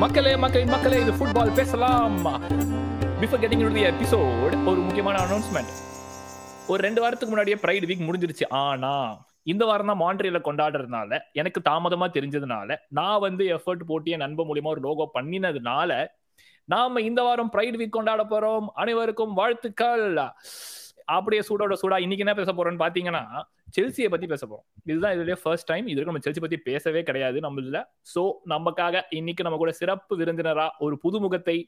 மக்களே மக்களே மக்களே இது ஃபுட்பால் பேசலாம். Before getting to the episode ஒரு முக்கியமான அனௌன்ஸ்மெண்ட் ஒரு ரெண்டு வாரத்துக்கு முன்னாடியே ப்ரைட் வீக் முடிஞ்சிருச்சு. ஆனா இந்த வாரம் தான் மாண்ட்ரியல கொண்டாடுறதுனால எனக்கு தாமதமா தெரிஞ்சதுனால நான் வந்து எஃபர்ட் போட்டு என் நண்பன் மூலியமா ஒரு லோகோ பண்ணினதுனால நாம இந்த வாரம் ப்ரைட் வீக் கொண்டாட போறோம். அனைவருக்கும் வாழ்த்துக்கள். அப்படியே சூடோட சூடா இன்னைக்கு என்ன பேச போறோம்னு பாத்தீங்கன்னா செல்சியை பத்தி பேச போறோம் இதுதான் இதுலயே ஃபர்ஸ்ட் டைம் இது நம்ம செல்சி பத்தி பேசவே கிடையாது நம்ம இதுல சோ நமக்காக இன்னைக்கு நம்ம கூட சிறப்பு விருந்தினரா ஒரு புதுமுகத்தை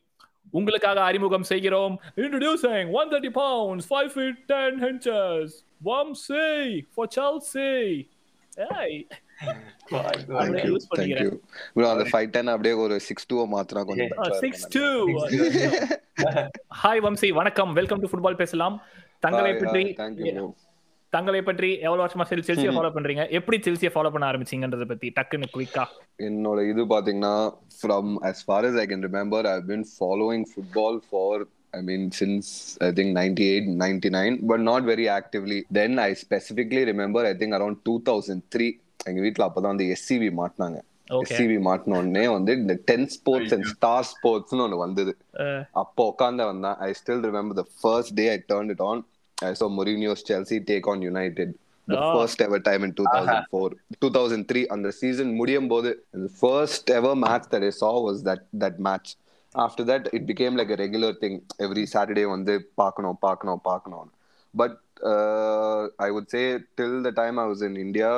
உங்களுக்காக அறிமுகம் செய்கிறோம். Introducing 130 pounds 5 feet 10 inches. Vamsi for Chelsea. Hey. Thank you, use thank பண்ணிக்கிறேன் you. Bro, அந்த ஃபைவ் டென் அப்படியே ஒரு சிக்ஸ் டூ மாத்தினா கொஞ்சம் better ஆ சிக்ஸ் இருக்கும் டூ ஹாய் வம்சி வணக்கம். வெல்கம் டு ஃபுட்பால் பேசலாம். தங்களை பற்றி தங்களை பற்றி எவ்வளவு வருஷமா செல் செல்சியை ஃபாலோ பண்றீங்க? எப்படி செல்சியை ஃபாலோ பண்ண ஆரம்பிச்சீங்கன்றத பத்தி டக்குன்னு குவிக்கா என்னோட இது பாத்தீங்கன்னா from as far as I can remember I've been following football for I mean since I think 98 99 but not very actively. Then I specifically remember I think around 2003 எங்க வீட்ல அப்பதான் வந்து எஸ்சிவி மாட்டினாங்க. எஸ்சிவி மாட்டின உடனே வந்து இந்த டென் ஸ்போர்ட்ஸ் அண்ட் ஸ்டார் ஸ்போர்ட்ஸ்னு ஒன்று வந்தது. அப்போ உட்காந்து வந்தேன் I still remember the first day I turn it on I saw Mourinho's Chelsea take on United the Oh. First ever time in two thousand four two thousand three அந்த season முடியும் போது first ever match that I saw was that that match after that it became like a regular thing every Saturday வந்து பார்க்கணும் பார்க்கணும் பார்க்கணும் but I would say till the time I was in India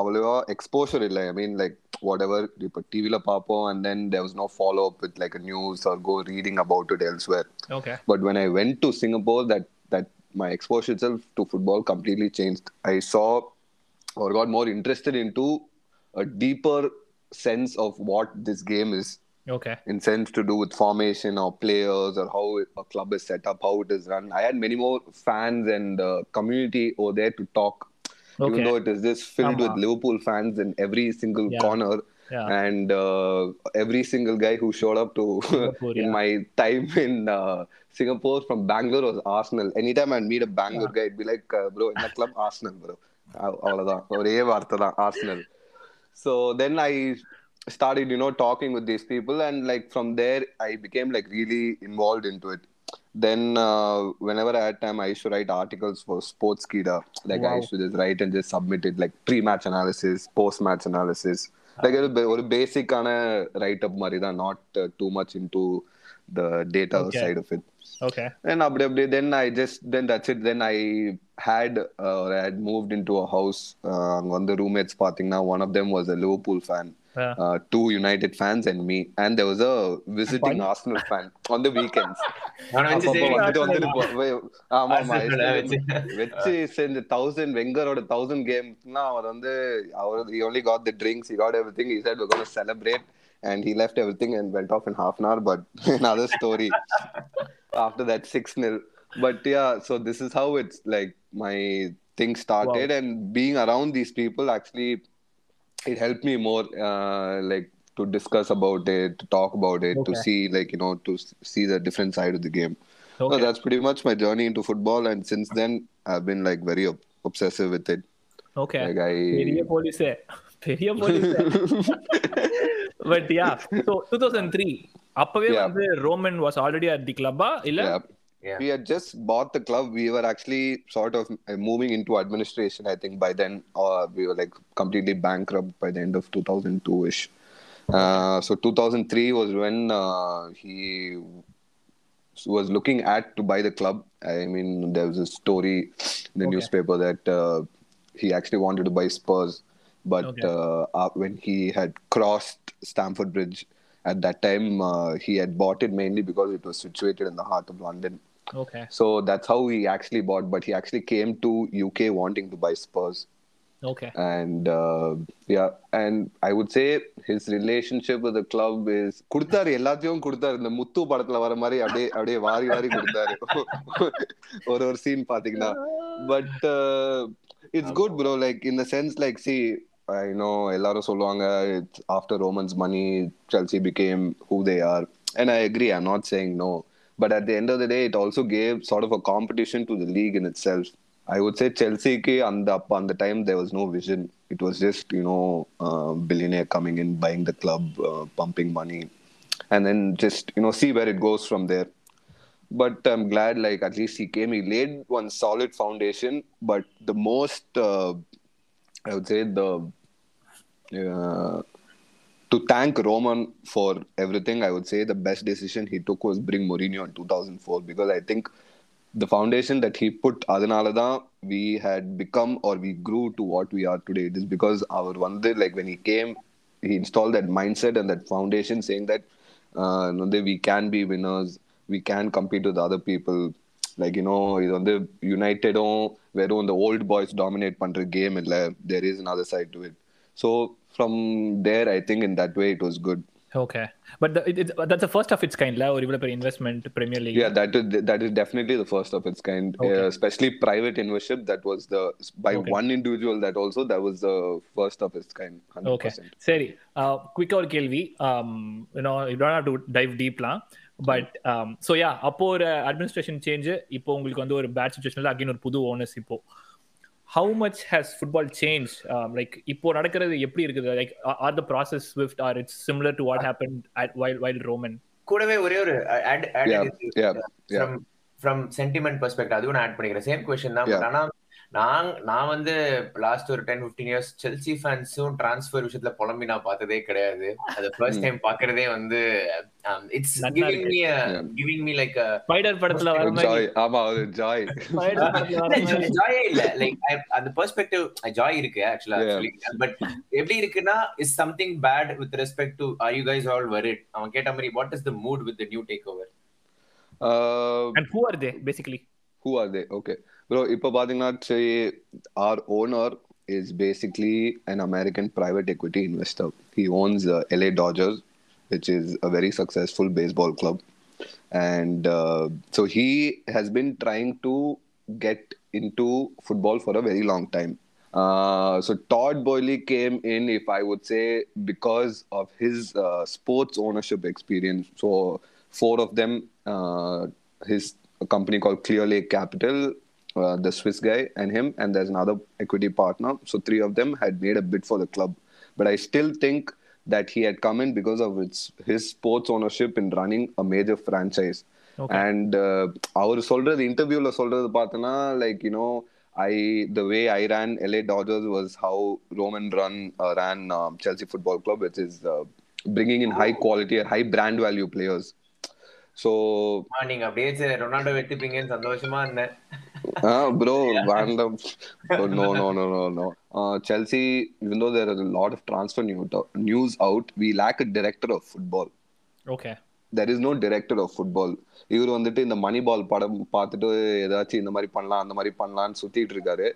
அவ்வளவா exposure இல்லை I mean like what ever இப்போ டிவியில் பார்ப்போம் and then there was no follow up with like news or go reading about it elsewhere okay But when I went to Singapore, that that my exposure itself to football completely changed. I saw or got more interested into a deeper sense of what this game is okay in sense to do with formation or players or how a club is set up, how it is run. I had many more fans and uh, community over there to talk. Even though it is just filled with Liverpool fans in every single Yeah. corner, Yeah. and uh, every single guy who showed up to Singapore, in yeah. my time in uh, Singapore from Bangalore was Arsenal. Anytime I'd meet a Bangalore guy, it'd be like, uh, bro, in the club, Arsenal, bro. அவ்- அவ்வளவுதான் ஒரே வார்த்தை தான் Arsenal so then I started you know talking with these people and like from there i became like really involved into it then uh, whenever i had time i used to write articles for sports Kida. like i Wow. used to just write and just submit it like pre-match analysis post-match analysis like ஒரு ஒரு பேசிக்கான write up மாதிரி தான் not too much into the data. Side of it okay and அப்படி அப்படி then I just then that's it then I had uh, or I had moved into a house uh, அங்க வந்து roommates பாத்தீங்கன்னா one of them was a Liverpool fan uh, two United fans and me and there was a visiting Fun. Arsenal fan on the weekends அவனை வச்சு அப்பப்போ saving வந்துட்டு Arsenal வந்துட்டு போ- வே- ஆமா ஆமா Arsenal அ வச்சு. வச்சு செஞ்ச தௌசண்ட் வெங்கரோட தௌசண்ட் கேம்ஸ்னா அவர் வந்து அவர் he only got the drinks he got everything he said we're going to celebrate and he left everything and went off in half an hour but another story after that 6 nil but yeah so this is how it's like my thing started and being around these people actually it helped me more uh, like to discuss about it to talk about it to Okay. see like you know to s- see the different side of the game so okay that's pretty much my journey into football and since then i've been like very ob- obsessive with it okay like i பெரிய போலீஸே பெரிய போலீஸே but yeah so 2003 அப்பவே Yeah. வந்து Roman was already at the கிளப்பா இல்ல yeah. We had just bought the club we were actually sort of uh, moving into administration i think by then or we were like completely bankrupt by the end of 2002ish uh, so 2003 was when uh, he was looking at to buy the club i mean there was a story in the Okay. newspaper that uh, he actually wanted to buy spurs but Okay. uh, uh, when he had crossed stamford bridge at that time uh, he had bought it mainly because it was situated in the heart of london Okay so that's how he actually bought, but he actually came to UK wanting to buy Spurs. Okay And uh, yeah, and I would say his relationship with the club is கொடுத்தாரு எல்லாத்தையும் கொடுத்தாரு இந்த முத்து படத்துல வர மாதிரி அப்படியே அப்படியே வாரி வாரி கொடுத்தாரு ஒரு ஒரு சீன் பாத்தீங்கன்னா but it's good bro like in the sense like see I know எல்லாரும் சொல்லுவாங்க it's after Roman's money Chelsea became who they are and I agree I not saying no But at the end of the day it also gave sort of a competition to the league in itself I would say Chelsea அந்த அப்ப அந்த time there was no vision. It was just you know uh, billionaire coming in, buying the club, uh, pumping money. and then just you know see where it goes from there. But I'm glad, like at least he came. He laid one solid foundation. But the most, uh, I would say, the uh, to thank Roman for everything, I would say the best decision he took was bring Mourinho in 2004 because I think the foundation that he put Adanalada, we had become or we grew to what we are today. It is because our one day, like when he came, he installed that mindset and that foundation saying that uh, we can be winners, we can compete with other people. Like you know இது வந்து யுனைடெடும் வெறும் இந்த volt boys dominate பண்ற game இல்ல there is another side to it so from there i think in that way it was good Okay, but the, it, it, that's the first of its kind, la, or even a investment Premier League. yeah that is that is definitely the first of its kind Okay. uh, especially private investorship that was the by Okay. one individual that also that was the first of its kind 100% okay சரி குயிக்காக ஒரு கேள்வி you know you don't have to dive டீப்லாம் but so yeah அப்போ ஒரு administration change இப்போ உங்களுக்கு வந்து ஒரு பேட் சுச்சுவேஷனில் அகைன் ஒரு புது ஓனர்ஸ் இப்போ how much has football change like இப்போ நடக்கிறது எப்படி இருக்குது? Like are the process swift are it's similar to what happen while while Roman கூடவே ஒரே ஒரு ஃப்ரம் ஃப்ரம் சென்டிமெண்ட் பெர்ஸ்பெக்ட் அதுவும் நான் ஆட் பண்ணிக்கிறேன். சேம் கொஸ்டின் தான். பட் ஆனா நான் நான் வந்து லாஸ்ட் ஒரு டென் ஃபிஃப்டீன் இயர்ஸ் செல்சி ஃபேன்ஸும் டிரான்ஸ்ஃபர் விஷயத்துல புலம்பி நான் பார்த்ததே கிடையாது. அது ஃபர்ஸ்ட் டைம் பாக்குறதே வந்து it's giving. Me. Giving me like spider படத்துல வர மாதிரி. ஆமா அது மாதிரி. ஜாயே இல்ல. லைக் அந்த பெர்ஸ்பெக்டிவ் ஜாய் இருக்கு ஆக்சுவலா. பட் எப்படி இருக்குன்னா is something bad with respect to are you guys all worried அவன் கேட்ட மாதிரி what is the mood with the new take over and who are they basically Who are they? Okay. Bro, இப்போ பாத்தீங்கன்னா say our owner is basically an American private equity investor. He owns uh, LA Dodgers, which is a very successful baseball club. And uh, so he has been trying to get into football for a very long time. Uh, so Todd Boyle came in, if I would say, because of his uh, sports ownership experience. So four of them, uh, his company called Clear Lake Capital, uh, the Swiss guy, and him, and there's another equity partner. So three of them had made a bid for the club. But I still think that he had come in because of its his sports ownership in running a major franchise. Okay. And uh, அவர் சொல்றது இன்டர்வியூல சொல்றது பார்த்தனா like you know I the way I ran LA Dodgers was how Roman run uh, ran um, Chelsea Football Club, which is uh, bringing in high quality and high brand value players. So நீங்க அப்படியே சரி, Ronaldo வெத்துப்பீங்கன்னு சந்தோஷமா இருந்தேன் Ah, bro, random. Oh, no, no, no, no, no. Uh, Chelsea, even though there is a lot of transfer new- news out, we lack a director of football. Okay There is no director of football. இவர் வந்துட்டு இந்த மணி பால் படம் பார்த்துட்டு ஏதாச்சும் இந்த மாதிரி பண்ணலாம் அந்த மாதிரி பண்ணலாம்னு சுத்திட்டு இருக்காரு.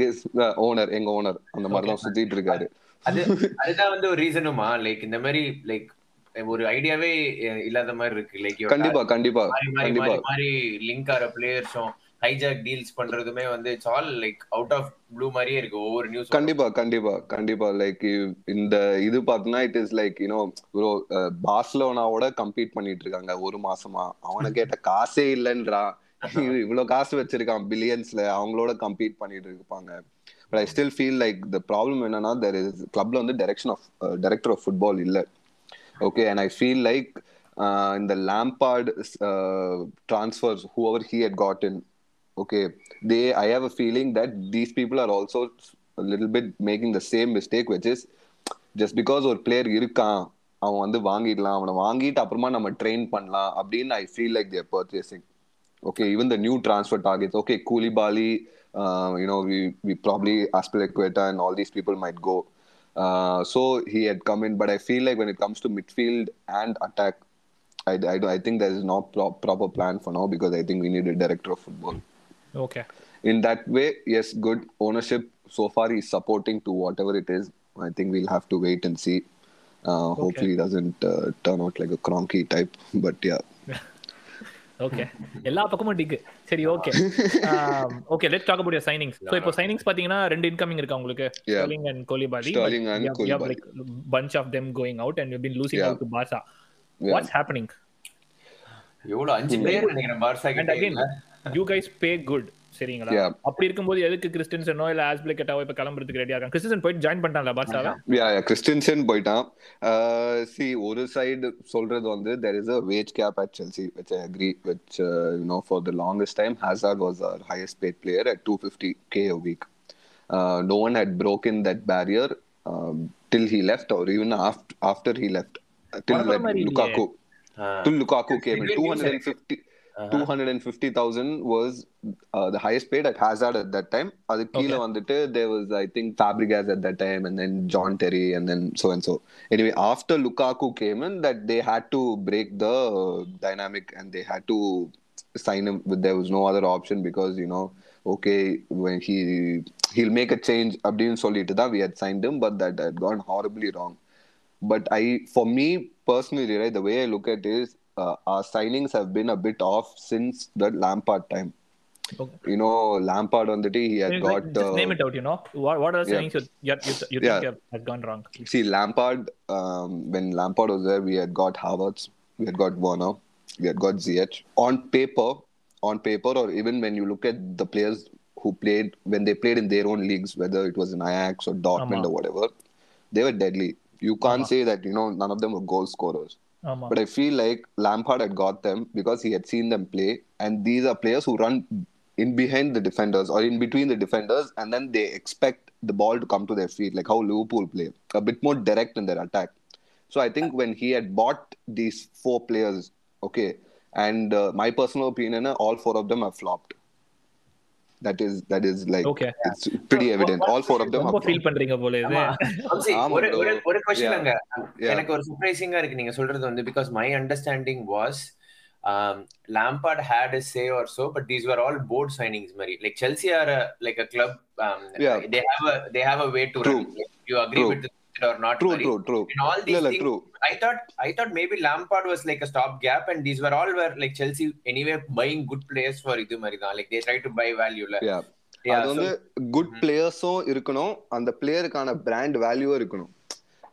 இஸ் ஓனர் எங்க ஓனர் அந்த மாதிரி தான் சுத்திட்டு இருக்காரு. அது அதுதான் வந்து ஒரு ரீசனுமா லைக் இந்த மாதிரி லைக் ஒரு ஐடியாவே இல்லாத மாதிரி இருக்கு. லைக் கண்டிப்பா கண்டிப்பா கண்டிப்பா. மாறி லிங்க் ஆற பிளேயர்ஸும் ஹைஜாக் டீல்ஸ் பண்றதுமே வந்து it's all like out of blue மாதிரியே இருக்கு ஒவ்வொரு நியூஸ் கண்டிப்பா கண்டிப்பா கண்டிப்பா. லைக் இந்த இது பார்த்தனா it is like you know bro பார்சலோனாவோட compete பண்ணிட்டு இருக்காங்க ஒரு மாசமா. அவனை கேட்ட காசே இல்லைன்றா. இது இவ்வளவு காசு வச்சிருக்கான் பில்லியன்ஸ்ல அவங்களோட கம்பீட் பண்ணிட்டு இருப்பாங்க. But I still feel like the problem என்னன்னா தெர் இஸ் கிளப்ல வந்து direction of director of football இல்ல. Okay and I feel like இந்த Lampard transfers who our he had got in okay they i have a feeling that these people are also a little bit making the same mistake which is just because ஒரு player இருக்கான் அவன் வந்து வாங்கிடலாம் அவனை வாங்கிட்டு அப்புறமா நம்ம train பண்ணலாம் அப்படின்னு I feel like there purchasing okay even the new transfer targets okay Koulibaly uh, you know we we probably Aspilicueta and all these people might go uh, so he had come in but I feel like when it comes to midfield and attack I, I, I think there is no pro- proper plan for now because I think we need okay in that way, yes, good ownership. So far, he's supporting to whatever it is. I think we'll have to wait and see. Uh, Hopefully, he doesn't uh, turn out like a cronky type. But yeah, okay எல்லா பக்கமும் tick சரி okay okay let's talk about your signings so இப்போ signings பாத்தீங்கன்னா ரெண்டு incoming இருக்கா உங்களுக்கு. Sterling and Koulibaly. லைக் bunch of them going out and you've been losing Yeah. out to Barca Yeah. what's happening எவ்வளவு அஞ்சு பிளேயர் நினைக்கிறேன் பார்சா கிட்ட யூ கைஸ் பே குட் சரிங்களா? அப்படி இருக்கும்போது எதுக்கு கிறிஸ்டியன்சனோ இல்ல ஆஸ்பிளிகேட்டாவோ இப்ப கிளம்புறதுக்கு ரெடியா இருக்காங்க? கிறிஸ்டியன் போய் ஜாயின் பண்ணிட்டான்ல பார்த்தால யா யா கிறிஸ்டியன்சன் போயிட்டான். Uh, சி ஒரு சைடு சொல்றது வந்து there is a wage gap at Chelsea which I agree which you know for the longest time Hazard was our highest paid player at 250 K a week. Uh, no one had broken that barrier um, till he left or even after after he left. Uh, till like, Lukaku. till Lukaku came in. 250 Uh-huh. 250,000 was uh, the highest paid at Hazard at that time. அது கீழே வந்துட்டு there was I think Fabregas at that time and then John Terry and then so and so. Anyway, after Lukaku came in that they had to break the dynamic and they had to sign him but there was no other option because you know okay when he he'll make a change Abdin Solita, we had signed him but that had gone horribly wrong. But I for me personally right the way I look at it is uh, our signings have been a bit off since the Lampard time. Okay. You know, Lampard on the day he had got. just uh, name it out you know what, what are the yeah. you, you, you, Yeah. think have, has gone wrong See, Lampard, um, when Lampard was there, we had got Havertz, we had got Werner, we had got Ziyech. On paper, on paper, or even when you look at the players who played when they played in their own leagues, whether it was in Ajax or Dortmund Ama. or whatever, they were deadly. You can't Ama. say that you know none of them were goal scorers. But I feel like Lampard had got them because he had seen them play, and these are players who run in behind the defenders or in between the defenders, and then they expect the ball to come to their feet, like how Liverpool play, a bit more direct in their attack. So I think when he had bought these four players, okay, and uh, my personal opinion, all four of them have flopped. That is that is like Okay. it's pretty evident. All four of them ரொம்ப feel. பண்றீங்க போல இது ஒரு. ஒரு Yeah. எனக்கு ஒரு சர்ப்ரைசிங்கா இருக்கு நீங்க சொல்றது வந்து because my understanding was Lampard had a say or so but these were all board signings மாதிரி like Chelsea are like a club Yeah. They have a they have a way to True. run you or not True, true, true. in all these இல்ல things true. I thought I thought maybe Lampard was like a stopgap, and these were all were like Chelsea anyway buying good players for இது மாதிரி தான் like they try to buy value ல Yeah. அது so, வந்து good Mhm. பிளேயர்ஸும் இருக்கணும் அந்த பிளேயருக்கான brand வேல்யூவும் இருக்கணும்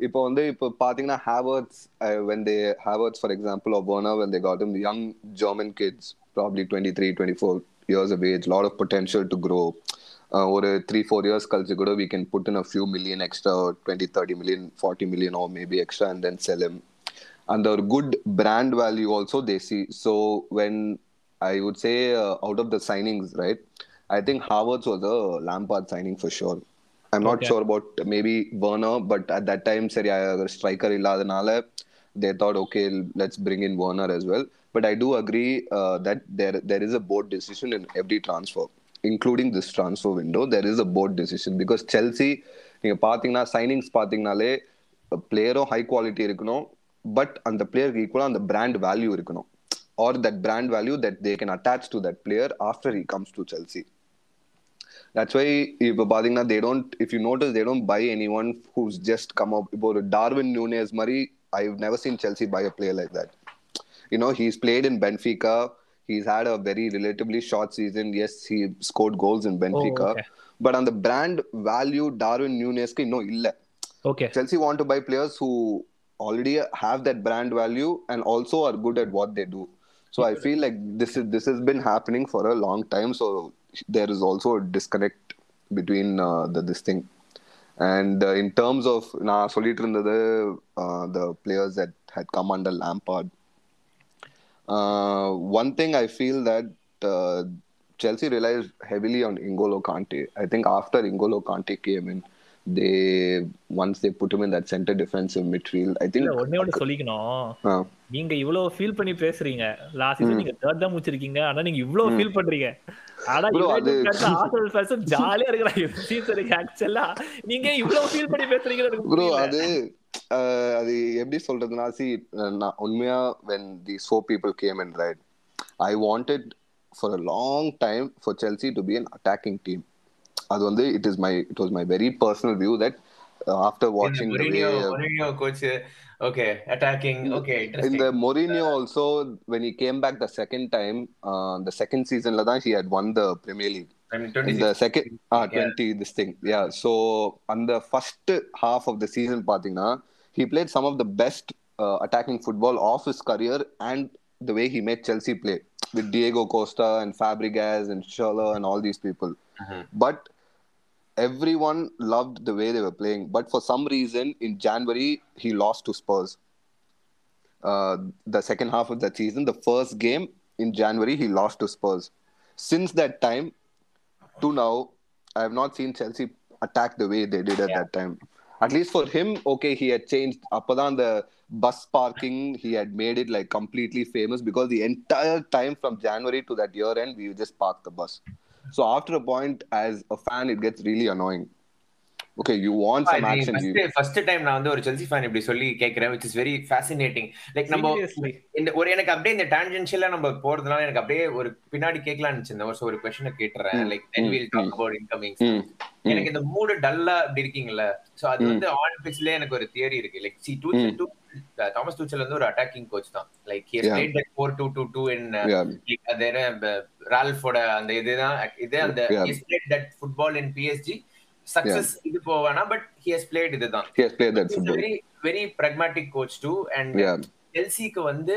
இப்போ வந்து இப்போ பாத்தீங்கன்னா Havertz when they Havertz for example of one when they got young German kids probably twenty three twenty four years of age lot of potential to grow ஒரு த்ரீ ஃபோர் இயர்ஸ் கழிச்சு கூட we can put in a few million extra twenty thirty million forty million or maybe extra and then sell him and the good brand value also they see so when i would say uh, out of the signings right i think Havertz was a lampard signing for sure i'm not Okay. sure about maybe werner but at that time சரி striker இல்லாதனால they thought okay let's bring in werner as well but i do agree uh, that there there is a board decision in every transfer including this transfer window there is a board decision because chelsea நீங்க பாத்தீங்கன்னா signings பாத்தீங்கனாலே பிளேயரும் high quality இருக்கணும் but அந்த பிளேயருக்கு ஈக்குவலா அந்த brand value இருக்கணும் or that brand value that they can attach to that player after he comes to Chelsea that's why இப்போ பாத்தீங்கன்னா they don't if you notice they don't buy any one who's just come up இப்போ ஒரு Darwin Nunez மாதிரி I never seen Chelsea buy a player like that you know he's played in Benfica. he's had a very relatively short season. Yes, he scored goals in oh, Benfica. Oh, okay. But on the brand value, Darwin Nunes, no, illa. Okay. Chelsea want to buy players who already have that brand value and also are good at what they do. So I feel like this is this has been happening for a long time. So there is also a disconnect between uh, the this thing. And uh, in terms of Na uh, the players that had come under Lampard, Uh, one thing I feel that uh, Chelsea relies heavily on Ingolo Kante. I think after Ingolo Kante came in, they once they put him in that center defensive midfield, I think. ஒண்ணே ஒண்ணு சொல்லிக்கணும். நீங்க இவ்வளவு feel பண்ணி பேசுறீங்க. Last season நீங்க third தான் முடிச்சிருக்கீங்க. ஆனா நீங்க இவ்வளவு ஃபீல் பண்றீங்க. ஆனா ஆர்சனல் ஃபேன்ஸ் ஜாலியா இருக்கிறாங்க. சீசனுக்கு ஆக்சுவலா நீங்க இவ்வளவு ஃபீல் பண்ணி எனக்கு ப்ரோ. அது அது எப்படி சொல்றதுன்னா சி நான் உண்மையா when these four people came in right I wanted for a long time for Chelsea to be an attacking team அது வந்து it is my it was my very personal view that uh, after watching the way Mourinho, Mourinho coach, okay, attacking, okay, in interesting. the Mourinho also when he came back the second time uh, the second season la he had won the Premier League The second ah, 20 this thing. Yeah so on the first half of the season Patina, he played some of the best uh, attacking football of his career and the way he made Chelsea play with Diego Costa and Fabregas and Schürrle and all these people. But everyone loved the way they were playing. But for some reason in January he lost to Spurs. Uh, the second half of that season the first game in January he lost to Spurs. Since that time to now, I have not seen Chelsea attack the way they did at Yeah. that time. At least for him, okay, he had changed. Appadan the bus parking, he had made it like completely famous because the entire time from January to that year end, we just parked the bus. So after a point, as a fan, it gets really annoying. Okay, you want some action. You, first time நான் வந்து ஒரு Chelsea fan இப்படி சொல்லி கேக்குறேன் which is very fascinating like நம்ம. இந்த ஒரு எனக்கு அப்படியே இந்த டான்ஜென்ஷியலா நம்ம போறதுனால எனக்கு அப்படியே ஒரு பின்னாடி கேட்கலாம்னு நினைச்சேன் ஒரு ஒரு கொஸ்டினை கேட்டுறேன் ம், like then we'll talk. About incoming. எனக்கு இந்த மூடு டல்லா அப்படி இருக்கீங்கல்ல சோ அது. வந்து ஆன் பிச்ல எனக்கு ஒரு தியரி இருக்கு like see hmm. To Thomas Tuchel வந்து ஒரு அட்டாக்கிங் கோச் தான் like he. Played that 4 2 2 2 in அது ரால்ஃபோட அந்த இதுதான் இது அந்த. He played that football in PSG success இது போவானா பட் ஹி ஹஸ் பிளேட் இதுதான் he has played that football. Very very pragmatic coach too and செல்சிக்கு வந்து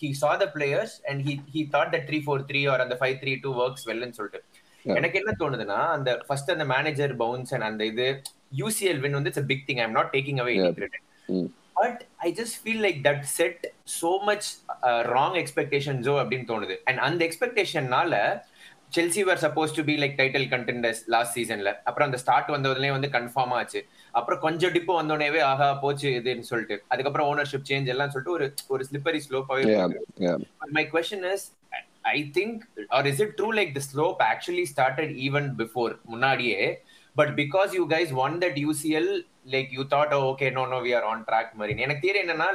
he saw the players and he he thought that three four three or அந்த five three two works வெல்னு சொல்லிட்டு. எனக்கு என்ன தோணுதுன்னா அந்த first அந்த மேனேஜர் பவுன்ஸ் அண்ட் அந்த இது யூசிஎல் வின் வந்து it's big thing I am not taking away any. Credit. But I just feel like that set so much wrong எக்ஸ்பெக்டேஷன்ஸோ அப்படின்னு தோணுது அண்ட் அந்த எக்ஸ்பெக்டேஷன்னால Chelsea were supposed to be like title contenders last சீசன்ல அப்புறம் அந்த start வந்ததுலயே வந்து confirm ஆச்சு அப்புறம் கொஞ்சம் டிப்போ வந்தோடனே ஆஹா போச்சு இதுன்னு சொல்லிட்டு அதுக்கப்புறம் ஓனர்ஷிப் சேஞ்ச் எல்லாம் சொல்லிட்டு ஒரு ஒரு slippery my question is i think or is it true like the slope actually started even before munadiye but because you guys won that ucl like you thought oh okay no no we are on track marine எனக்கு theory என்னன்னா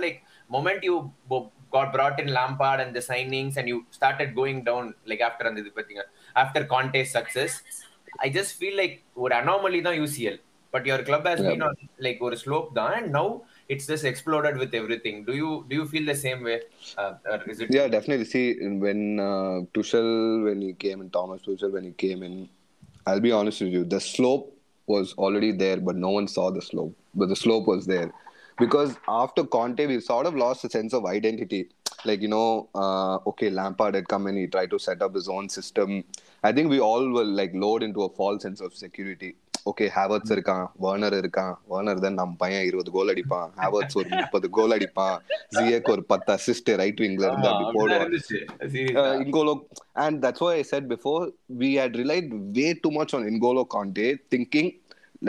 moment you bo- got brought in lampard and the signings and you started going down like after அந்த இது பாத்தீங்க after conte's success i just feel like ஒரு anomaly தான் ucl but your club has Yeah. been on like ஒரு slope தான் and now it's just exploded with everything do you do you feel the same way uh, or is it Yeah, definitely. See, when uh, Tuchel, when he came in, Thomas Tuchel, when he came in, I'll be honest with you, the slope was already there, but no one saw the slope. But the slope was there. Because after Conte, we sort of lost a sense of identity. Like, you know, uh, okay, Lampard had come in, he tried to set up his own system. I think we all were like lured into a false sense of security. Okay Havertz இருக்கான் Werner இருக்கான் Werner தான் நம்ம பையன் இருபது கோல் அடிப்பான் Havertz ஒரு முப்பது கோல் அடிப்பான் ஜியக் ஒரு பத்து அசிஸ்ட் ரைட் விங்ல இருந்து அப்படி போடுவான் uh, and that's why I said before we had relied way too much on Ingolo Conte, thinking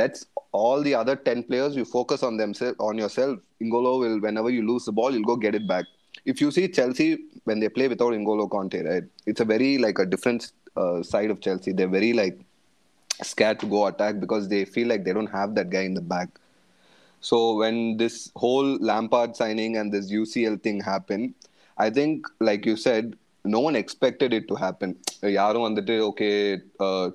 let's all the other ten players you focus on themselves on yourself. Ingolo will whenever you lose the ball, you'll go get it back. if you see Chelsea when they play without Ingolo Conte, right? It's a very like a different uh, side of Chelsea. They're very like scared to go attack because they feel like they don't have that guy in the back. So when this whole Lampard signing and this UCL thing happened, I think like you said, no one expected it to happen. Yaro on the day, okay, uh,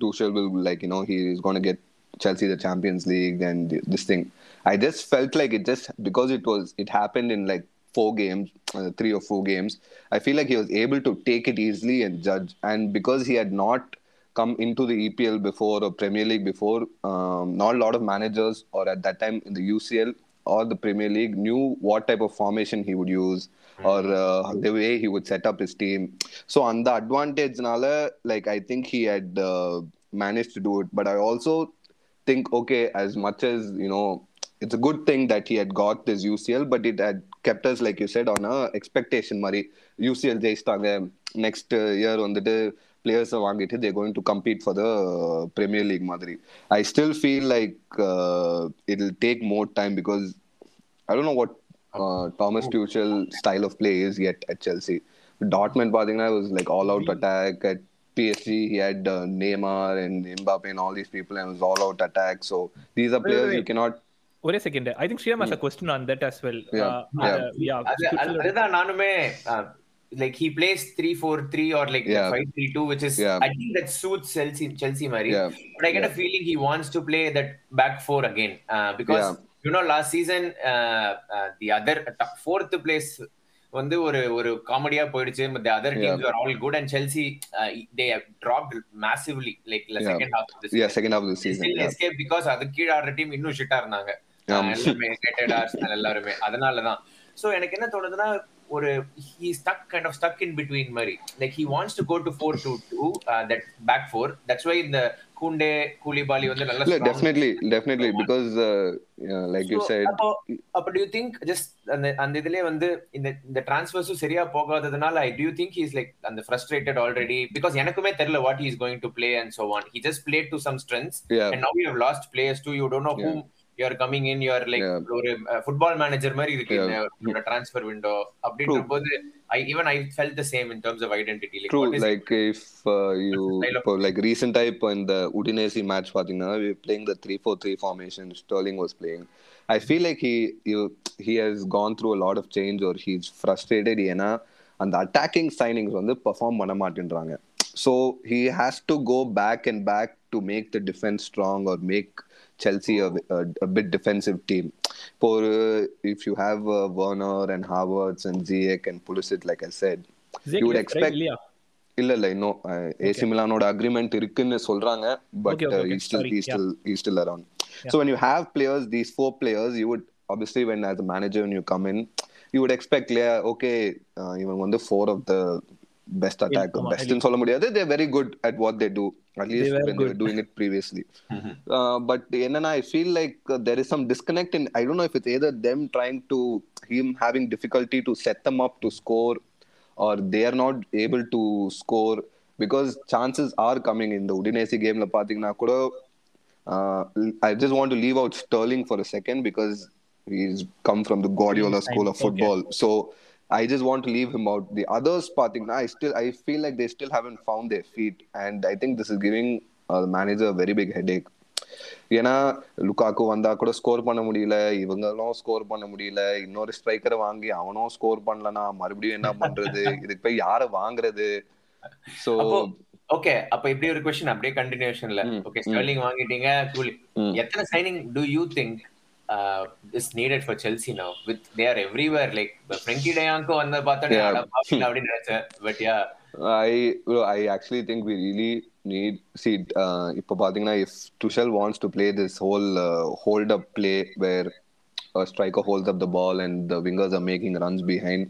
Tuchel will like you know he is going to get Chelsea the Champions League and this thing. I just felt like it just because it was it happened in like four games, uh, three or four games. I feel like he was able to take it easily and judge, and because he had not come into the EPL before or Premier League before, um, not a lot of managers or at that time in the UCL or the Premier League knew what type of formation he would use or uh, the way he would set up his team. So on the advantage, nala, like I think he had uh, managed to do it. But I also think okay, as much as you know, it's a good thing that he had got this UCL, but it had kept us, like you said, on a expectation. Mari UCL ஜெயிச்சிட்டாங்க next uh, year வந்துட்டு players வாங்கிட்டு they're going to compete for the uh, Premier League மாதிரி. I still feel like uh, it'll take more time because I don't know what uh, Thomas Tuchel style of play is yet at Chelsea. Dortmund பாத்தீங்கன்னா was like all out attack at PSG he had uh, Neymar and Mbappe and all these people and it was all out attack. So these are Wait, players wait. you cannot ஒரே second I think Sriram has a question on that as well அதுதான் நானுமே like he plays three four three or like Yeah. Five three two which is Yeah. I think that suit Chelsea Chelsea மாதிரி yeah But I get a feeling he wants to play that back four again uh, because Yeah. you know last season uh, uh, the other uh, fourth place வந்து ஒரு ஒரு காமெடியா போயிடுச்சு but the other teams Yeah. were all good and Chelsea uh, they have dropped massively like the Yeah. second half of the yeah second half of the They season still yeah. escape because அது கீழ ஆடுற team இன்னும் ஷிட்டா இருந்தாங்க. Uh, எல்லாருமே அதனாலதான் so எனக்கு என்ன தோணுதுன்னா ஒரு he stuck kind of stuck in between மாதிரி like he wants to go to 4-2-2 uh, that back four that's why இந்த கூண்டே கூலிபாலி வந்து நல்ல இல்ல uh, yeah, like you So, said அப்போ do you think just அந்த அந்த இதுலயே வந்து இந்த இந்த டிரான்ஸ்ஃபர்ஸும் சரியா போகாததுனால ஐ do you think he's like அந்த frustrated already because எனக்குமே தெரியல what he is going to play and so on he just played to some strengths yeah and now you have lost players too you don't know are coming in you are like Yeah. ஒரு football manager மாதிரி இருக்கு. இந்த transfer window அப்படின்ற போது I even I felt the same in terms of identity like uh, you style of- for like recent type in the Udinese match, பாத்தீங்கன்னா we were playing the three four three formation. Sterling was playing. I feel like he you, he has gone through a lot of change or he's frustrated. ஏன்னா அந்த attacking signings வந்து perform பண்ண மாட்டேன்றாங்க. So he has to go back and back to make the defense strong or make Chelsea a, a, a bit defensive team. For uh, if you have uh, Werner and Havertz and Ziyech and Pulisic, like I said, Zeke you would left, right? expect- இல்லையா இல்ல இல்ல இன்னும் AC மிலானோட agreement இருக்குன்னு சொல்றாங்க but Okay, okay, okay. he still Sorry, he yeah. still he's still around Yeah. so when you have players these four players you would obviously when as a manager when you come in you would expect yeah okay uh, இவங்க வந்து four of the best attack ஆமா, best ன்னு சொல்ல முடியாது they're very good at what they do at least were when they were good. doing it previously Mhm. uh, but என்னன்னா I feel like uh, there is some disconnect in I don't know if it's either them trying to him having difficulty to set them up to score or they are not able to score because chances are coming in the Udinese game la பாத்தீங்கன்னா கூட uh, I just want to leave out Sterling for a second because he's come from the Guardiola school of Okay. I just want to leave him out. The others பாத்தீங்கன்னா I still I feel like they still haven't found their feet. And I think this is giving uh, the manager a very big headache. ஏன்னா லுக்காக்கு வந்தா கூட score பண்ண முடியல. இவங்களும் score பண்ண முடியல. இன்னொரு ஸ்ட்ரைக்கரை வாங்கி அவனும் ஸ்கோர் பண்ணலனா மறுபடியும் என்ன பண்றது? இதுக்கு போய் யார வாங்குறது? சோ ஓகே அப்ப இப்படி ஒரு கொஸ்டின் அப்படியே கண்டினியூஷன்ல ஓகே. ஸ்டர்லிங் வாங்கிட்டீங்க கூலி. எத்தனை signing do you think is needed for Chelsea now with they are everywhere like Frenkie டயாங்கோ வந்த பார்த்தோன்னே Yeah. அட பாவிங்களா அப்படின்னு நினைச்சேன் but yeah I I actually think we really need see uh, இப்போ பாத்தீங்கன்னா if Tuchel wants to play this whole uh, hold up play where a striker holds up the ball and the wingers are making runs behind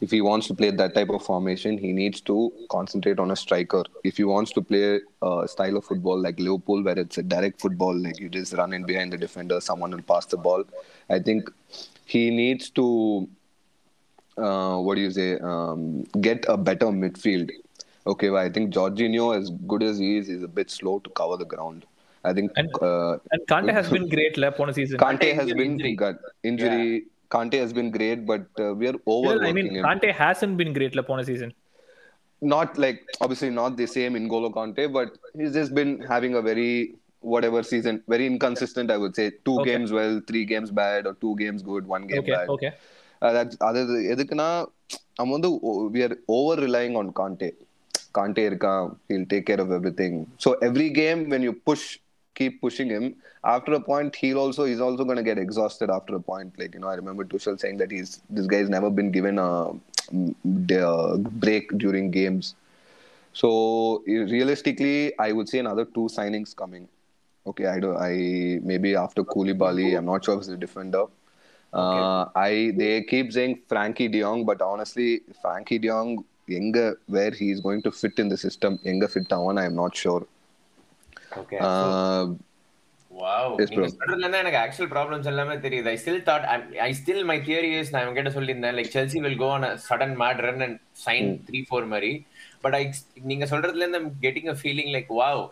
if he wants to play that type of formation he needs to concentrate on a striker if he wants to play a style of football like Liverpool where it's a direct football like you just run in behind the defender someone will pass the ball I think he needs to uh, what do you say, um, get a better midfield. Okay, well, I think Jorginho, as good as he is, is a bit slow to cover the ground. I think And- uh, And Kante has been great la போன season. Kante has been injury. good. Injury. Kante has been great, but uh, we are இல்ல, I overworking mean him. Kante hasn't been great la போன season. Not like obviously not the same in Golo Kante, but he's just been having a very whatever season, very inconsistent. I would say two Okay. games well, three games bad, or two games good, one game Okay, bad. okay. Uh, that's அது எதுக்குன்னா நம்ம வந்து we are over relying on Kante. Kante இருக்கான் he'll take care of everything. So every game when you push, keep pushing him. After a point, he'll also he's also going to get exhausted after a point. Like you know, I remember Tuchel saying that he's this guy's never been given a, mm, a uh, break during games. So realistically, I would say another two signings coming. Okay, I don't. I maybe after Koulibaly, I'm not sure if it's a defender. Okay. Uh, I they keep saying Frankie De Jong, but honestly, Frankie De Jong, where he's going to fit in the system, younger fit down, I'm not sure. Uh, wow Yes, நீங்க. சொல்றதுல எனக்கு actual problems எல்லாமே தெரியுது. I still thought I still my theory is நான் கிட்ட சொல்லியிருந்தேன் like Chelsea will go on sudden mad run and sign three four மாதிரி. But I நீங்க சொல்றதுல இருந்து getting a feeling like wow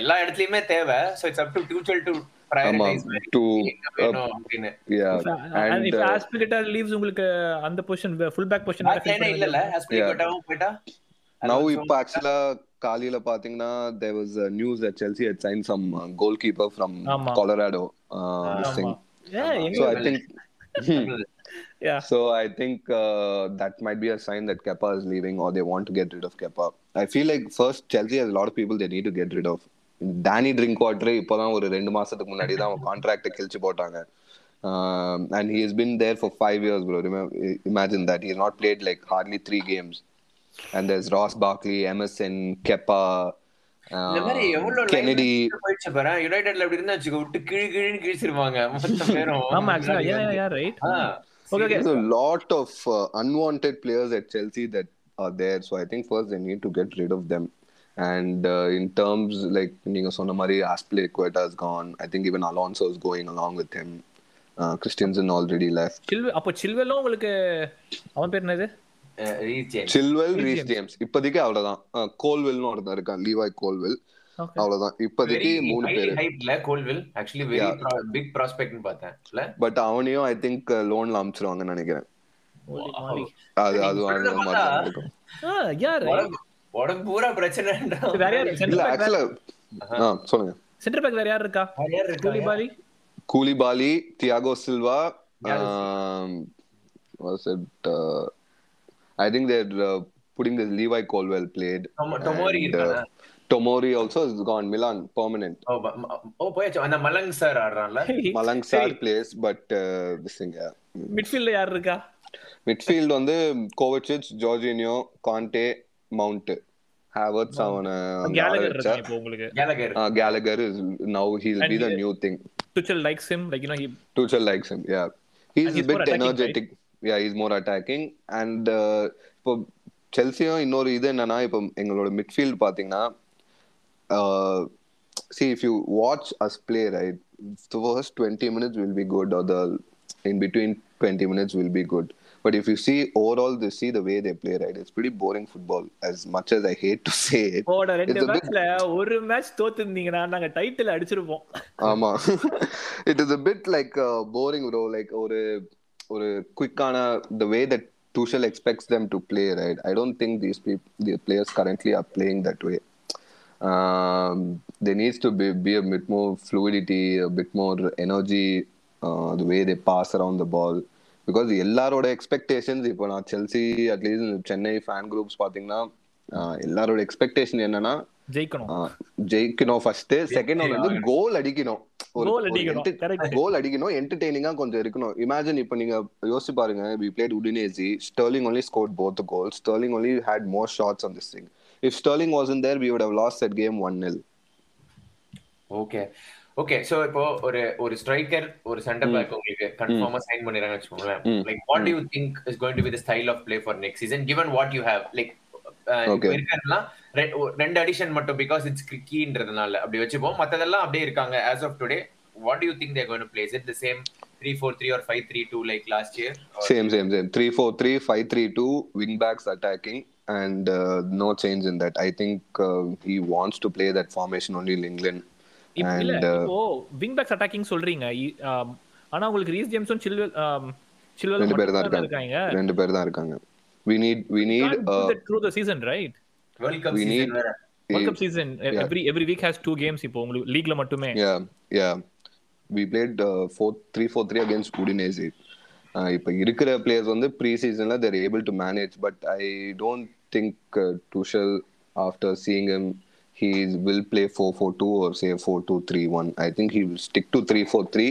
எல்லா இடத்துலயுமே தேவை. So it's up to Tuchel to uh, உங்களுக்கு அந்த பொசிஷன் full back position பேக்லைனே இல்லல ஹாஸ்பிட்டல் போயிட்டா? Now இப்போ actually காலையில பாத்தீங்கன்னா there was a news that Chelsea had signed some uh, goalkeeper from ஆமா. Colorado. Uh, this thing. Yeah, So I think. uh, that might be a sign that Kepa is leaving, or they want to get rid of Kepa. I feel like first Chelsea has a lot of people they need to get rid of. Danny Drinkwater இப்போதான் ஒரு ரெண்டு மாசத்துக்கு முன்னாடி தான் அவன் கான்ட்ராக்டை கிழிச்சு போட்டாங்க and he has been there for five years bro imagine that he not played like hardly three games and there's Ross Barkley Emerson Kepa இந்த மாதிரி எவ்வளவு கெனடி போயிடுச்சு பாரு யுனைடெட்ல அப்படி இருந்தா வச்சுக்கோ விட்டு கிழி கிழின்னு கிழிச்சிருவாங்க மொத்த பேரும் ஆமா ஆக்சுவலா yeah yeah yeah right ah, Okay, okay. There's a lot of uh, unwanted players at Chelsea that are there. So I think first they need to get rid of them. And uh, in terms like நீங்க சொன்ன மாதிரி Aspilicueta has gone. I think even Alonso is going along with him. Uh, Christensen already left. சில்வ அப்போ சில்வெல்லாம் உங்களுக்கு அவன் பேர் என்னது சில்வெல் raise James. James இப்போதைக்கு அவ்வளவுதான். கோல்வெல்னு ஒருத்தன் இருக்கான் லீவாய் கோல்வெல். அவ்வளவுதான். இப்போதைக்கு மூணு பேரு. ஹைப்ல கோல்வில் ஆக்சுவலி வெரி. பிக் ப்ராஸ்பெக்ட்னு பார்த்தேன். பட் அவனையும் ஐ திங்க் லோன்ல அமிச்சிருவாங்கன்னு நினைக்கிறேன். அது அது அந்த மாதிரி இருக்கும். ஆ, யாரு? உடம்பு பூரா பிரச்சனைன்றா வேற யாரு? இல்ல ஆக்சுவலா ஆ சொல்லுங்க. சென்டர் பேக் வேற யார் இருக்கா? Koulibaly? Koulibaly Thiago Silva? Was it I think there putting the Levi Colwill played டொமோ- Tomori And, இருக்கானா? Tomori also is gone Milan permanent oh, ப- ம- ஓ போயாச்சு. அந்த Malang Sarr ஆடுறான்ல? Malang Sarr plays but this thing மிட்ஃபீல்ட்ல யார் இருக்கா? Midfield வந்து Kovacic Jorginho Kante Mount Havertz அவனை Gallagher வச்சா இருக்கா இப்போ உங்களுக்கு? Gallagher Gallagher is now heel And be the he- new thing Tuchel likes him like you know he Tuchel likes him. Yeah, he's, And he's a bit energetic. He's more attacking. And uh, இப்போ செல்சியும் இன்னொரு இது என்னன்னா இப்போ எங்களோட midfield பாத்தீங்கன்னா see if you watch us play right the first 20 minutes will be good or the in between 20 minutes will be good but if you see overall they see the way they play right it's pretty boring football as much as i hate to say it போட ரெண்டு It's a bit- மேட்ச்ல ஒரு match தோத்துருந்தீங்கன்னா நாங்க title அடிச்சிருப்போம் ஆமா it is a bit like uh, boring bro like ஒரு ஒரு குயிக்கான the way that Tuchel expects them to play right I don't think these people the players currently are playing that way um, there needs to be, be a bit more fluidity a bit more energy uh, the way they pass around the ball because எல்லாரோட expectations இப்போ நான் Chelsea at least Chennai fan groups பாத்தீங்கன்னா uh, எல்லாரோட expectation என்னன்னா ஜெயிக்கணும் ஜெயிக்கணும் first second வந்து கோல் அடிக்கணும் அடிக்கணும். கோல் அடிக்கணும் என்டர்டெய்னிங்கா கொஞ்சம் இருக்கணும். இமேஜின் இப்போ நீங்க யோசிச்சு பாருங்க we played Udinese Sterling only scored both goal Sterling only had more shots on this thing if Sterling was in there we would have lost that game one nil okay okay so இப்போ ஒரு ஒரு striker ஒரு centre back உங்களுக்கு கன்ஃபார்மா sign பண்ணிடுறாங்கன்னு வச்சுக்கோங்களேன். Like what you think is going to be the style of play for next season given what you have like. இருக்கிறதுலாம் ரெண்டு அடிஷன் மட்டும் பிகாஸ் இட்ஸ் கீன்றதுனால அப்படி வச்சுப்போம். மத்ததெல்லாம் அப்படியே இருக்காங்க as of today what you think they're going to plays it the same three four three or five three two like last year same same same three four three five three two wing backs attacking and no change in that I think he wants to play that formation only in England இப்ப இல்ல And, uh, இப்போ wing backs attacking சொல்றீங்க. ஆனா உங்களுக்கு raise ஜேம்ஸும் சில்வெல் சில்வெல் ரெண்டு பேர் தான் இருக்காங்க. இருக்காங்க. ரெண்டு பேர் தான் இருக்காங்க. we need we need uh, through the season right World Cup We season need- வேற World Cup season every every week has two games இப்போ உங்களுக்கு லீக்ல மட்டுமே yeah yeah we played uh, four three four three against Udinese uh, இப்ப இருக்கிற players வந்து pre சீசன்ல they're able to manage but I don't think Tuchel after seeing him he will play 4-4-2 or say 4-2-3-1 i think he will stick to 3-4-3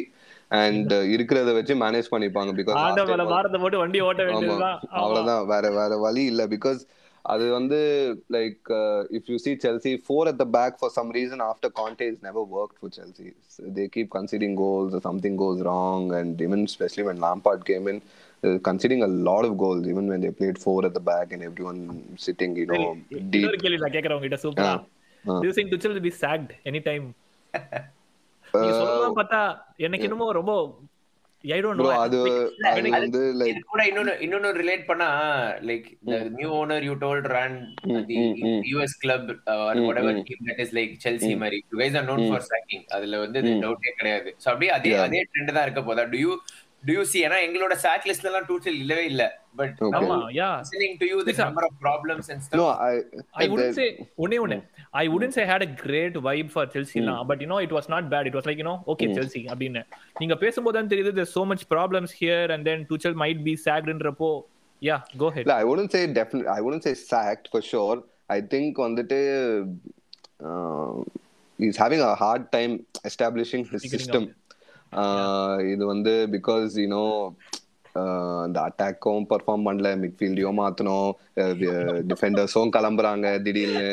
and uh, இருக்கிறத வச்சு manage பண்ணிப்பாங்க because போட்டு வண்டி ஓட்ட வேண்டியதுதான். அவ்வளவுதான் வேற வேற வழி இல்ல பிகாஸ் அது வந்து like if you see Chelsea four at the back for some reason after Conte has never worked for Chelsea So they keep conceding goals or something goes wrong and even especially when Lampard came in uh, conceding a lot of goals even when they played four at the back and everyone sitting you know deep இன்னொரு கேள்வி நான் கேக்குறேன் உங்ககிட்ட சூப்பரா. Do you think Tuchel will be sacked anytime? நீங்க சொல்லலாம் பார்த்தா எனக்கு என்னமோ ரொம்ப ஐ டோன்ட் ப்ரோ நோ அது அது வந்து லைக் இது கூட இன்னொன்னு இன்னொன்னு ரிலேட் பண்ணா like new owner you told run the. US club or is like Chelsea மாதிரி. Guys are known for sacking அதுல வந்து. டவுட்டே கிடையாது. சோ அப்படியே அதே Yeah. அதே ட்ரெண்ட் தான் இருக்க போதா? Do you do you see ஏன்னா எங்களோட சாக் லிஸ்ட்ல எல்லாம் டூச்சல் இல்லவே இல்ல பட். ஆமா யா listening to you the Listen. number of problems and stuff no I I wouldn't the- say ஒண்ணே ஒண்ணு I wouldn't say I had a great vibe for Chelsea now but you know it was not bad it was like you know okay Chelsea அப்படின்னு நீங்க பேசும்போது தான் தெரியுது there's so much problems here and then Tuchel might be sackedன்றப்போ yeah go ahead இல்ல I wouldn't say definitely I wouldn't say sacked for sure I think வந்துட்டு uh, a hard time establishing his Figuring system uh, இது வந்து know uh, அந்த அட்டாக்கும் perform பண்ணல மிட்ஃபீல்டையும் மாத்தணும் டிஃபெண்டர்ஸும் கிளம்புறாங்க திடீர்னு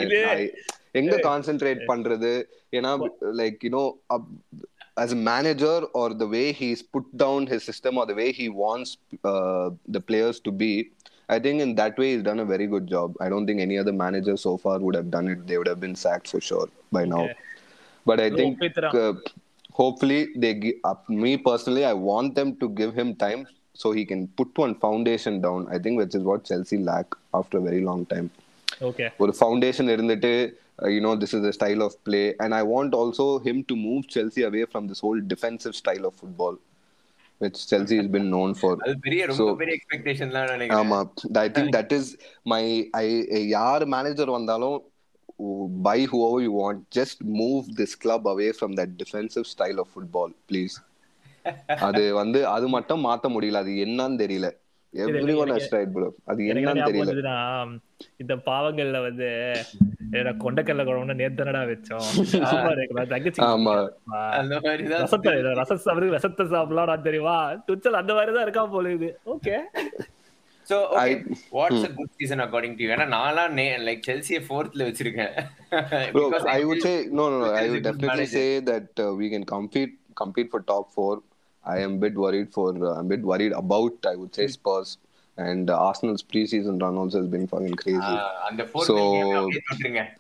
எங்க கான்சென்ட்ரேட் பண்றது ஏன்னா like you know as a manager or the way he's put down his system or the way he wants uh, the players to be, I think in that way he's done a very good job. I don't think any other manager so far would have done it. They would have been sacked for sure by now. Okay. But I So, think Petra- uh, hopefully they gi- uh, me personally I want them to give him time so he can put one foundation down. I think which is what Chelsea lack after a very long time. Okay ஒரு foundation இருந்துட்டு you know this is the style of play and I want also him to move Chelsea away from this whole defensive style of football which Chelsea is been known for அது பெரிய ரொம்ப So- பெரிய எக்ஸ்பெக்டேஷன்லாம் நினைக்கிறேன் ஆமா I think that is my I யார் manager வந்தாலும் by whoever you want just move this club away from that defensive style of football please அது வந்து அது மட்டும் மாத்த முடியல. அது என்னன்னு தெரியல. Every one has right bro அது என்னன்னு தெரியல. இந்த பாவங்கள்ல வந்து கொண்டக்கல்ல குழம்புன்னு நேத்தனடா வச்சோம். ஆமா. அந்த மாதிரி தான் ரசத்தை ரசத்தை சாப்பிடலாம் தெரியுமா? துச்சல் அந்த மாதிரி தான் இருக்கா போல இது. Okay so what's a good season according to ஏன்னா நான்லாம் லைக் செல்சியை ஃபோர்த்ல வச்சிருக்கேன் Bro, I would say no, no, no. I would definitely say that uh, we can compete compete for top four. I am bit worried for. Uh, I'm bit worried about. I would say Spurs and uh, Arsenal's preseason run also has been fucking crazy. Fourth So-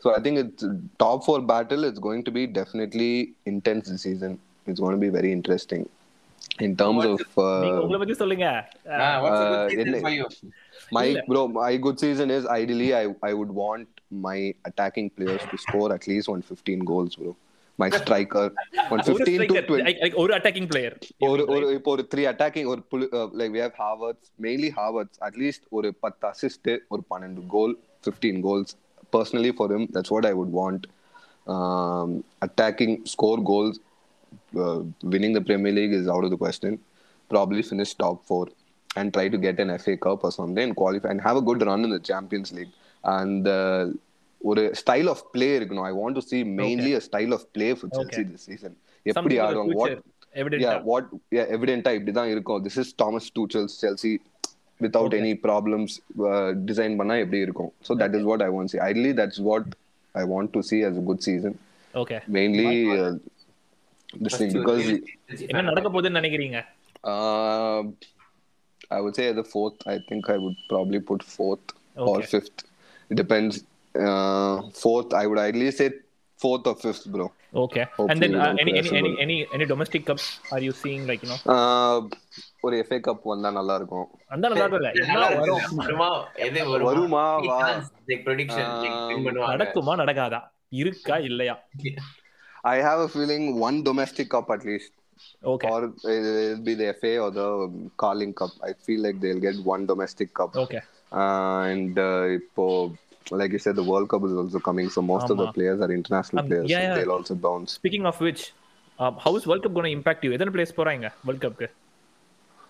so I think it's top four battle. It's going to be definitely intense this season. It's going to be very interesting in terms of நீங்க uh, உங்களை பத்தி சொல்லுங்க uh, for my bro. My good season is ideally I I would want my attacking players to score at least 115 goals, bro. My striker, ஒரு 115 to striker, 20. like- like ஒரு attacking player ஒரு ஒரு இப்போ ஒரு three attacking ஒரு full like we have Havertz mainly Havertz at least ஒரு பத்து assist ஒரு பன்னெண்டு goal fifteen goals personally for him that's what I would want attacking Score goals winning the Premier League is out of the question probably finish top four and try to get an FA Cup or something and qualify and have a good run in the Champions League and ஒரு style of play இருக்கணும் I want to see mainly a style of play for Chelsea this season எப்படி ஆடுவாங்க what yeah evident what yeah எவிடென்ட்டா இப்படி தான் இருக்கும் this is thomas tuchel's chelsea without Okay. any problems uh, design பண்ணா எப்படி இருக்கும் so that is what i want to see ideally that's what i want to see as a good season okay mainly என்ன. நடக்க போகுதுன்னு நினைக்கிறீங்க uh, i would say the fourth i think i would probably put fourth or Okay. fifth it depends uh, fourth i would ideally say fourth or fifth bro okay and then any any any. Any any domestic cup or you seeing like you know uh, ஒரு FA cup வந்தா நல்லா இருக்கும் அந்த நல்லா இல்ல என்ன நல்லா வரும்? எது வருமா? வா. Um, பண்ணுவாங்க. நடக்குமா நடக்காதா இருக்கா இல்லையா I have a feeling one domestic cup at least, okay or it'll be the FA or the um, Carling Cup. I feel like they'll get one domestic cup. Okay Uh, and uh, இப்போ, like you said, the World Cup is also coming, so most of the players are international Um, players. yeah, so yeah. they'll also bounce. Speaking of which how's world cup gonna impact you எத்தனை players போறாங்க world கப்க்கு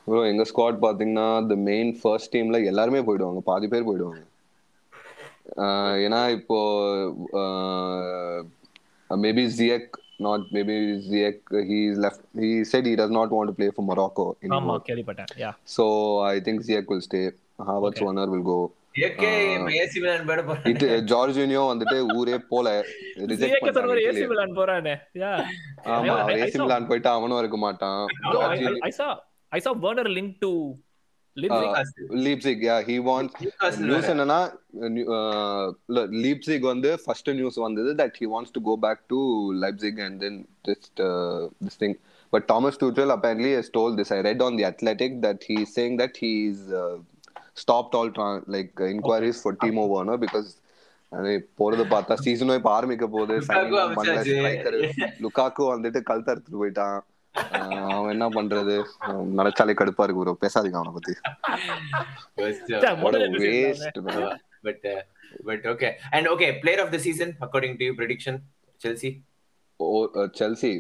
Bro, எங்க squad பாத்தீங்கன்னா the main first teamல எல்லாருமே போயிடுவாங்க பாதி பேர் போயிடுவாங்க Uh, ஏன்னா இப்போ maybe Ziyech not maybe Ziyech he left he said he does not want to play for Morocco anymore yeah So I think Ziyech will stay. Havertz Okay. Werner will go. Jorginho வந்துட்டு ஊரே போல AC Milan போறானே. ஆமா AC Milan போயிட்டு அவனும் இருக்க மாட்டான். I saw I saw Werner link to Leipzig yeah he Newcastle news. என்னன்னா லீப்சிக் வந்து ஃபர்ஸ்ட் நியூஸ் வந்தது that he wants to go back to Leipzig and then just this thing but Thomas Tuchel apparently has told this. I read on the athletic that he is saying that he's uh, stopped all tra- like uh, inquiries for timo werner because அது போறது பார்த்தா சீசனும் இப்ப ஆரம்பிக்க போகுது. லுக்காக்கு வந்துட்டு கல் தடுத்துட்டு போயிட்டான். அவன் என்ன பண்றது நினைச்சாலே கடுப்பா இருக்கு ப்ரோ பேசாதீங்க அவனை பத்தி First, uh, சே, What முதல்ல a என்ன waste, செய்யறாங்க? man. but uh, but okay. And okay, player of the season according to you prediction, Chelsea. Oh, uh, Chelsea.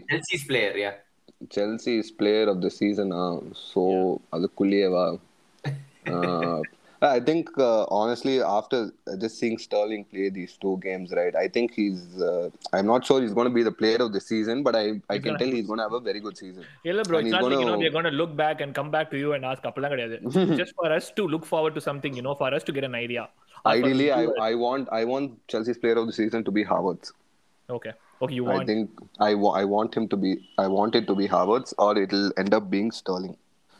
I think uh, honestly, after just seeing Sterling play these two games, right? I think he's. Uh, I'm not sure he's going to be the player of the season, but I, I can tell he's going to have a very good season. Yeah, bro. And it's not gonna... like you know we're going to look back and come back to you and ask Kapalang Just for us to look forward to something, you know, for us to get an idea. Ideally, I, I want I want Chelsea's player of the season to be Havertz. Okay. Okay, you want. I think I, I want him to be. I want it to be Havertz, or it'll end up being Sterling.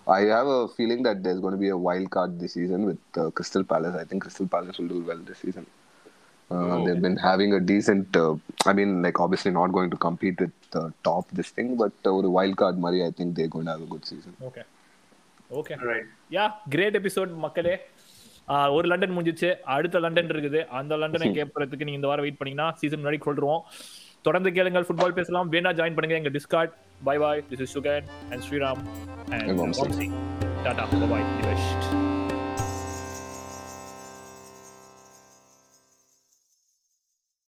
I have a feeling that there's going to be a wild card this season with uh, Crystal Palace. I think Crystal Palace will do well this season. Uh, Oh. They've been having a decent. Uh, I mean, like obviously not going to compete with the top this thing, but uh, a wild card, Murray, I think they're going to have a good season. Okay okay Right. Yeah great episode மக்களே ஒரு London முடிஞ்சிச்சு அடுத்த London இருக்குது அந்த லண்டனை கேட்பறதுக்கு நீங்க இந்த வாரம் wait பண்ணீங்கன்னா சீசன் முன்னாடி சொல்றோம் தொடர்ந்து கேளுங்கள் ஃபுட்பால் பேசலாம் வேணா ஜாயின் பண்ணுங்க எங்க Discord Bye bye. This is Sugan and Sriram and Om Tata. Bye bye.